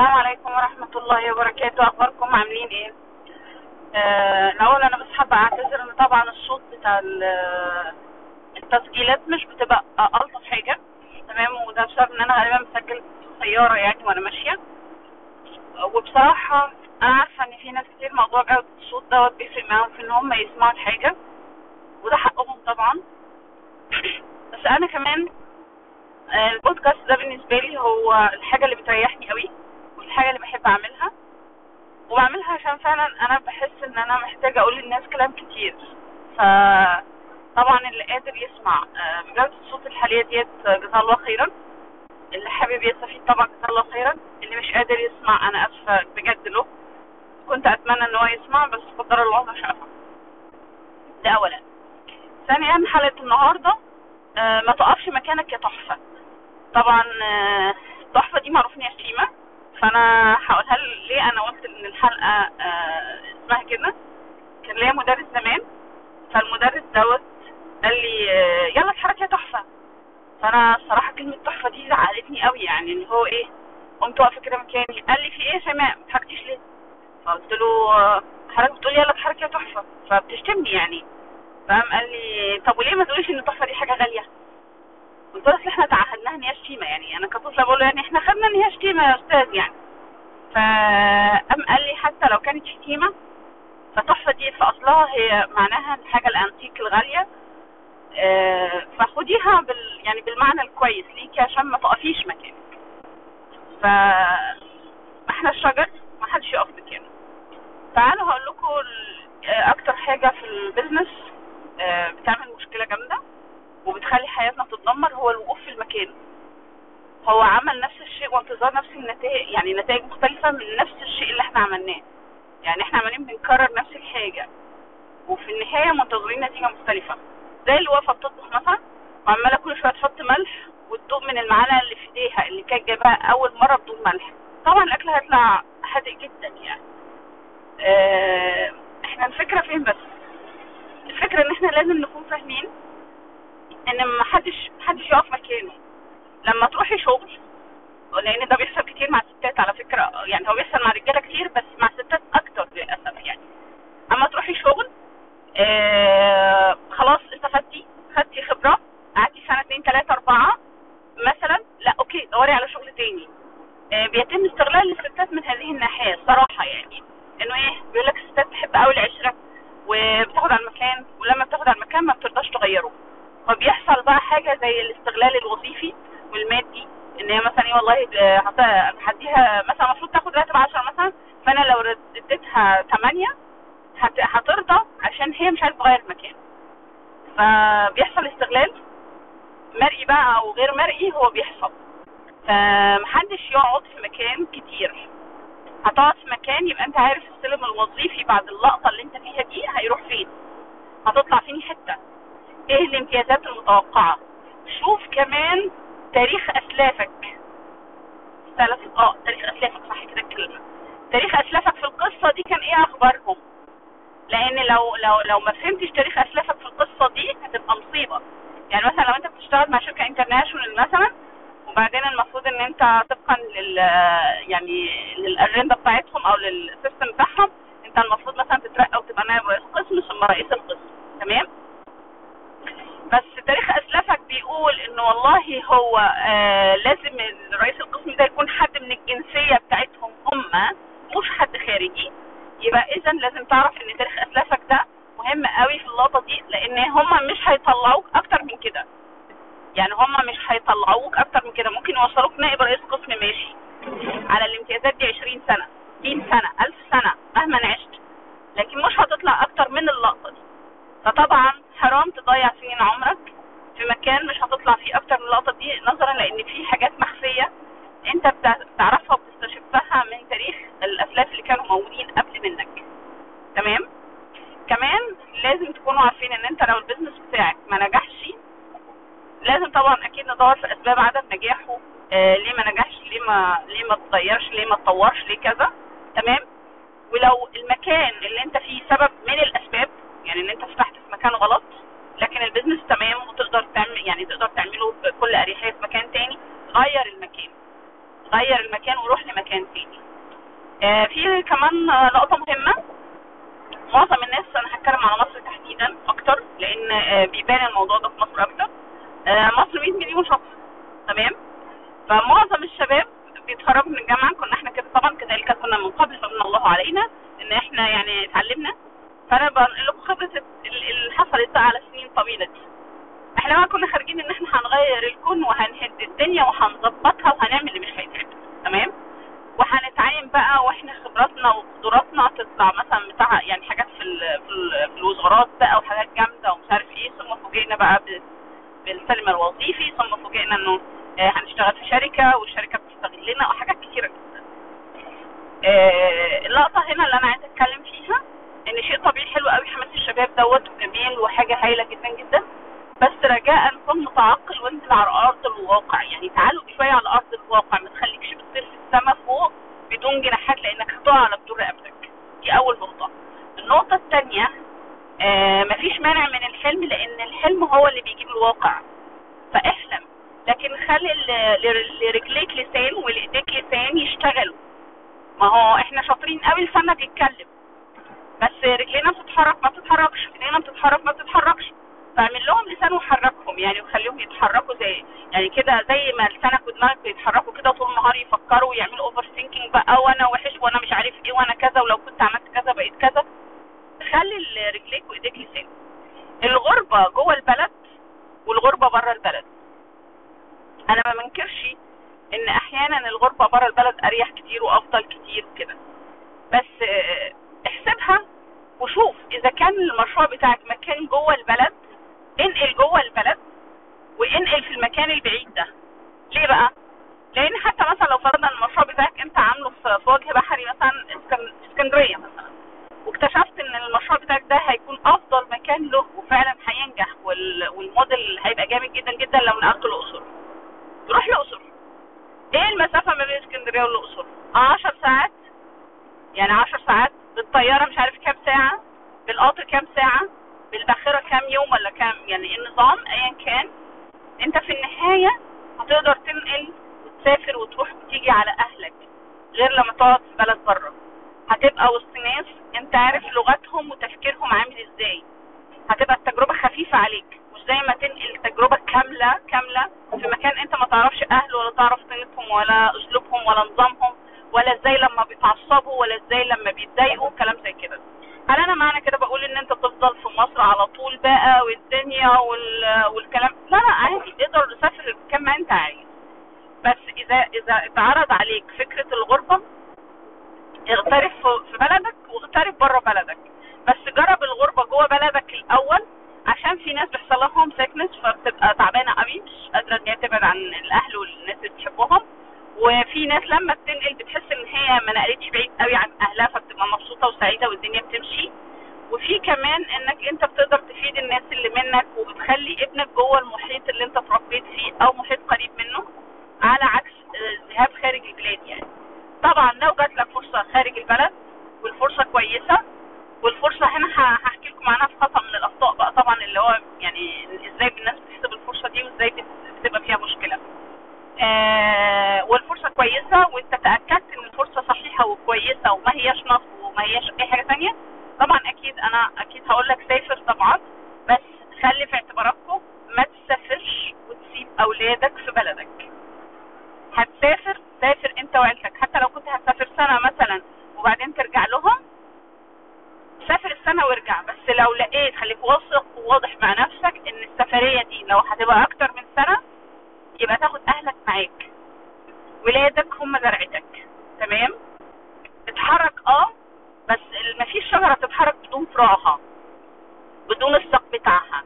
السلام عليكم ورحمة الله وبركاته. أخباركم عاملين إيه؟ آه، الأول أنا بس حابة أعتذر إن طبعا الصوت بتاع ال- التسجيلات مش بتبقى ألطف حاجة. تمام؟ وده بسبب إن أنا غالبا مسجل في السيارة يعني وأنا ماشية. وبصراحة أنا عارفة إن في ناس كتير موضوع جودة الصوت دوت بيفرق معاهم في إن هم يسمعوا الحاجة وده حقهم طبعا. بس أنا كمان آه، البودكاست ده بالنسبة لي هو الحاجة اللي بتريحني قوي. والحاجة اللي بحب أعملها. وبعملها عشان فعلا أنا بحس إن أنا محتاجة أقول للناس كلام كتير. فطبعا اللي قادر يسمع آه، بجودة الصوت الحالية ديت آه، جزاه الله خيرا. اللي حابب يستفيد طبعا جزاه الله خيرا. اللي مش قادر يسمع أنا آسفة بجد له. كنت أتمنى إن هو يسمع بس قدر الله شاء فعل. ده أولا. ثانيا حلقة النهاردة آه، ما تقفش مكانك يا تحفة. طبعا آه، التحفة دي معروف ان هي شتيمة فانا هقولها ل- ليه أنا قلت ان آه، اسمها كده. كان ليا مدرس زمان فالمدرس دوت قال لي آه، يلا اتحرك يا تحفة. فأنا الصراحة كلمة تحفة دي زعلتني قوي يعني ان هو إيه قمت واقفة كده مكاني. قال لي في إيه يا شيماء ما اتحركتيش ليه؟ فقلت له آه، حضرتك بتقول يلا اتحرك يا تحفة. فبتشتمني يعني. فقام قال لي طب وليه ما تقوليش إن التحفة دي حاجة غالية؟ قلت له إحنا تعهدناها إن هي شتيمة يعني أنا كطفلة بقول له يعني إحنا خدنا إن هي شتيمة يا أستاذ يعني. فقام قال لي حتى لو كانت شتيمة فتحفة دي في اصلها هي معناها الحاجة الأنتيك الغالية. آه، فخديها بال يعني بالمعنى الكويس ليكي عشان ما تقفيش مكانك. ف إحنا الشجر ما حدش يقف مكانه. تعالوا هقول لكم آه، أكتر حاجة في البيزنس آه، بتعمل مشكلة جامدة وبتخلي حياتنا تتدمر هو الوقوف في المكان. هو عمل نفس الشيء وانتظار نفس النتائج يعني نتائج مختلفة من نفس الشيء اللي إحنا عملناه. يعني إحنا عمالين بنكرر نفس الحاجة وفي النهاية منتظرين نتيجة مختلفة. زي اللي واقفة بتطبخ مثلا وعمالة كل شوية تحط ملح وتدوق من المعلقة اللي في ايديها اللي كانت جايباها أول مرة بدون ملح. طبعا الأكل هيطلع حادق جدا يعني. آه إحنا الفكرة فين بس؟ الفكرة إن إحنا لازم نكون فاهمين إن محدش محدش يقف مكانه. لما تروحي شغل لأن ده بيحصل كتير مع الستات على فكرة يعني هو بيحصل مع الرجاله كتير بس مع الستات أكتر للأسف يعني. أما تروحي شغل آه خلاص استفدتي خدتي خبرة قعدتي سنة اتنين تلاتة أربعة مثلا لا أوكي دوري على شغل تاني. آه بيتم استغلال الستات من هذه الناحية الصراحه يعني. إنه إيه بيقول لك الستات بتحب قوي العشرة وبتاخد على المكان ولما بتاخد على المكان ما بترضاش تغيره. فبيحصل بقى حاجة زي الاستغلال الوظيفي إيه والله هديها مثلا المفروض تاخد راتب 10 مثلا فأنا لو اديتها 8 هت- هترضى عشان هي مش عايزه تغير المكان. فبيحصل استغلال مرئي بقى أو غير مرئي هو بيحصل. فمحدش يقعد في مكان كتير. هتقعد في مكان يبقى أنت عارف السلم الوظيفي بعد اللقطة اللي أنت فيها دي هيروح فين. هتطلع فين حتة. إيه الامتيازات المتوقعة؟ شوف كمان تاريخ أسلافك. ثلاث آه تاريخ أسلافك صح كده الكلمة. تاريخ أسلافك في القصة دي كان إيه أخبارهم؟ لأن لو لو لو ما فهمتش تاريخ أسلافك في القصة دي هتبقى مصيبة. يعني مثلا لو أنت بتشتغل مع شركة international مثلا وبعدين المفروض إن أنت طبقا لل يعني للأجندة بتاعتهم أو لل system بتاعهم أنت المفروض مثلا تترقى وتبقى نائب رئيس قسم ثم رئيس القسم. تمام؟ بس تاريخ أسلافك بيقول إن والله هو آه لازم رئيس القسم ده يكون حد من الجنسيه بتاعتهم هم مش حد خارجي يبقى اذا لازم تعرف ان تاريخ اسلافك ده مهم قوي في اللقطه دي لأن هم مش هيطلعوك أكتر من كده يعني هم مش هيطلعوك أكتر من كده. ممكن يوصلوك نائب رئيس قسم ماشي. على الامتيازات دي 20 سنة. 60 سنة. 1000 سنة. مهما عشت لكن مش هتطلع أكتر من اللقطة دي. فطبعا حرام تضيع فيه عمرك في مكان مش هتطلع فيه أكتر من اللقطة دي نظرا لأن في حاجات مخفية أنت بتع- بتعرفها وبتستشفها من تاريخ الأسلاف اللي كانوا موجودين قبل منك تمام كمان لازم تكونوا عارفين ان انت لو البيزنس بتاعك ما نجحش لازم طبعا أكيد ندور في اسباب عدم نجاحه آه ليه ما نجحش؟ ليه ما ليه ما اتغيرش؟ ليه ما اتطورش؟ ليه كذا؟ تمام؟ ولو المكان اللي انت فيه سبب من الأسباب يعني ان انت فتحت في مكان غلط لكن البيزنس تمام وتقدر تعمل يعني تقدر تعمله بكل أريحية في مكان تاني غير المكان. غير المكان وروح لمكان تاني. آه، في كمان نقطة مهمة. معظم الناس أنا هتكلم على مصر تحديدا أكتر لأن آه، بيبان الموضوع ده في مصر أكتر. آه، مصر 100 مليون شخص. تمام؟ فمعظم الشباب بيتخرجوا من الجامعة كنا إحنا كده طبعا كذلك كنا من قبل فمن الله علينا إن إحنا يعني اتعلمنا. فأنا بنقل لكم خبرة ال- اللي حصلت بقى على سنين طويلة دي. إحنا بقى كنا خارجين إن إحنا هنغير الكون وهنهد الدنيا وهنظبطها وهنعمل اللي مش هيتعمل تمام؟ وهنتعين بقى وإحنا خبراتنا وقدراتنا تطلع مثلا بتاع يعني حاجات في ال في, في الوزارات بقى وحاجات جامدة ومش عارف إيه. ثم فوجئنا بقى بالسلم الوظيفي ثم فوجئنا إنه آه، هنشتغل في شركة والشركة بتستغلنا وحاجات كتيرة. جدا. آه، اللقطة هنا اللي أنا عايزة أتكلم فيها إن شيء طبيعي حلو قوي حماس الشباب دوت وجميل وحاجة هايلة جدا جدا. بس رجاء كن متعقل وانزل على أرض الواقع. يعني تعالوا شوية على أرض الواقع ما تخليكش بتطير في السما فوق بدون جناحات لأنك هتقع على جدور رقبتك دي أول نقطة. النقطة الثانية آه مفيش مانع من الحلم لأن الحلم هو اللي بيجيب الواقع. فاحلم. لكن خلي لرجليك لسان ولإيديك لسان يشتغلوا. ما هو إحنا شاطرين قوي لساننا بيتكلم. بس رجلينا بتتحرك ما بتتحركش. إيدينا بتتحرك ما بتتحركش. فاعمل لهم لسان وحركهم يعني وخليهم يتحركوا زي يعني كده زي ما لسانك ودماغك بيتحركوا كده طول النهار يفكروا ويعملوا overthinking بقى وأنا وحش وأنا مش عارف إيه وأنا كذا ولو كنت عملت كذا بقيت كذا. خلي رجليك وإيديك لسان. الغربة جوه البلد والغربة بره البلد. أنا ما منكرش إن أحيانا الغربة بره البلد أريح كتير وأفضل كتير وكده بس آه، احسبها وشوف إذا كان المشروع بتاعك مكان جوه البلد انقل جوه البلد وانقل في المكان البعيد ده. ليه بقى؟ لأن حتى مثلا لو فرضنا المشروع بتاعك أنت عامله في وجه بحري مثلا اسكن- اسكندرية مثلا واكتشفت ان المشروع بتاعك ده هيكون افضل مكان له وفعلا هينجح وال- والموديل هيبقى جامد جدا جدا لو نقلته الاقصر روح الاقصر إيه المسافة ما بين اسكندرية والأقصر؟ 10 ساعات. يعني 10 ساعات بالطيارة مش عارف كام ساعة بالقطر كام ساعة بالباخرة كام يوم ولا كام. يعني النظام ايا كان. أنت في النهاية هتقدر تنقل وتسافر وتروح وتيجي على أهلك غير لما تقعد في بلد بره. هتبقى وسط ناس أنت عارف لغتهم وتفكيرهم عامل إزاي. هتبقى التجربة خفيفة عليك مش زي ما تنقل تجربه كاملة كاملة في مكان انت ما تعرفش أهله ولا تعرف طينتهم ولا أسلوبهم ولا نظامهم ولا إزاي لما بيتعصبوا ولا إزاي لما بيتضايقوا كلام زي كده. هل أنا معنى كده بقول إن أنت تفضل في مصر على طول بقى والدنيا وال... والكلام؟ لا لا عادي تقدر تسافر كم ما أنت عايز. بس إذا إذا اتعرض عليك فكرة الغربة اغترب في- بلدك واغترب بره بلدك. جوه بلدك الأول. عشان في ناس بيحصل لها homesickness فبتبقى تعبانة قوي مش قادرة إن هي تبعد عن الأهل والناس اللي بتحبهم. وفي ناس لما بتنقل بتحس إن هي ما نقلتش بعيد قوي عن أهلها فبتبقى مبسوطة وسعيدة والدنيا بتمشي. وفي كمان إنك أنت بتقدر تفيد الناس اللي منك وبتخلي ابنك جوه المحيط اللي أنت اتربيت فيه أو محيط قريب منه على عكس آه، الذهاب خارج البلاد يعني. طبعا لو جات لك فرصة خارج البلد والفرصه كويسه والفرصه هنا ه- هحكي لكم عنها في خطا من الاخطاء بقى طبعا اللي هو يعني إزاي الناس بتحسب الفرصه دي وازاي بت- بتبقى فيها مشكله آه والفرصه كويسه وإنت تأكدت إن الفرصة صحيحة وكويسة وما هياش نصب وما هياش أي حاجة تانية طبعا أكيد أنا أكيد هقول لك سافر طبعا بس خلي في اعتباراتكم ما تسافرش وتسيب أولادك في بلدك. هتسافر سافر أنت وعيلتك. حتى لو كنت هتسافر سنة مثلا وبعدين ترجع لهم سافر السنة وارجع. بس لو لقيت خليك واثق وواضح مع نفسك إن السفرية دي لو هتبقى أكتر من سنة يبقى تاخد أهلك معاك. ولادك هم زرعتك تمام؟ اتحرك آه بس مفيش شجرة تتحرك بدون فروعها بدون الساق بتاعها.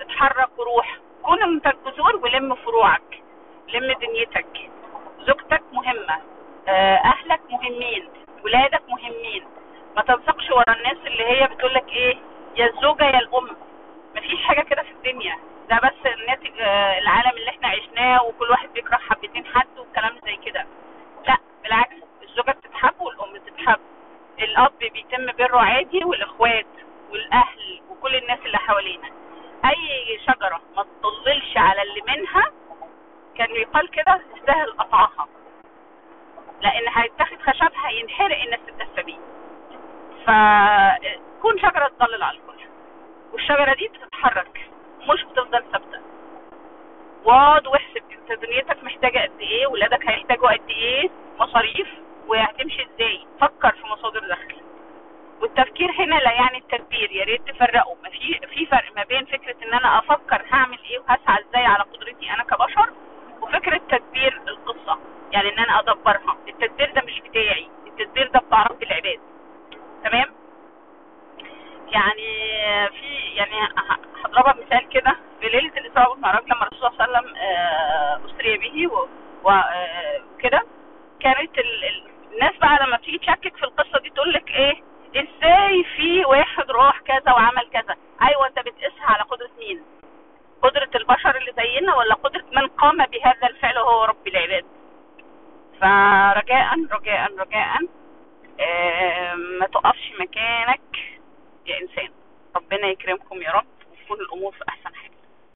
اتحرك وروح كون أنت الجذور ولم فروعك لم دنيتك. زوجتك مهمة. آه، أهلك مهمين. ولادك مهمين. ما تنسقش ورا الناس اللي هي بتقولك إيه يا الزوجة يا الأم. مفيش حاجة كده في الدنيا. ده بس الناتج آه، العالم اللي إحنا عشناه وكل واحد بيكره حبتين حد والكلام زي كده. لا بالعكس الزوجة بتتحب والأم بتتحب. الأب بيتم بره عادي والإخوات والأهل وكل الناس اللي حوالينا. أي شجرة ما تضللش على اللي منها كان يقال كده يستاهل قطعها. لأن هيتاخد خشبها ينحرق الناس تتدفى بيه فكون شجرة تضلل على الكل. والشجرة دي بتتحرك. مش بتفضل ثابتة. واقعد واحسب انت دنيتك محتاجة قد إيه ولادك هيحتاجوا قد إيه مصاريف وهتمشي إزاي. فكر في مصادر دخل. والتفكير هنا لا يعني التدبير يا ريت تفرقوا. ما في في فرق ما بين فكرة إن أنا أفكر هعمل إيه وهسعى إزاي على قدرتي أنا كبشر وفكرة تدبير القصة. يعني إن أنا ادبرها التدبير ده مش بتاعي التدبير ده بتاع رب العباد تمام يعني في يعني ه- هضربها بمثال كده في الاسراء والمعراج لما الرسول صلى الله عليه وسلم آه، اسري به و- و- آه، وكده كانت ال- ال- الناس بقى لما بتيجي تشكك في القصة دي تقول لك إيه إزاي في واحد راح كذا وعمل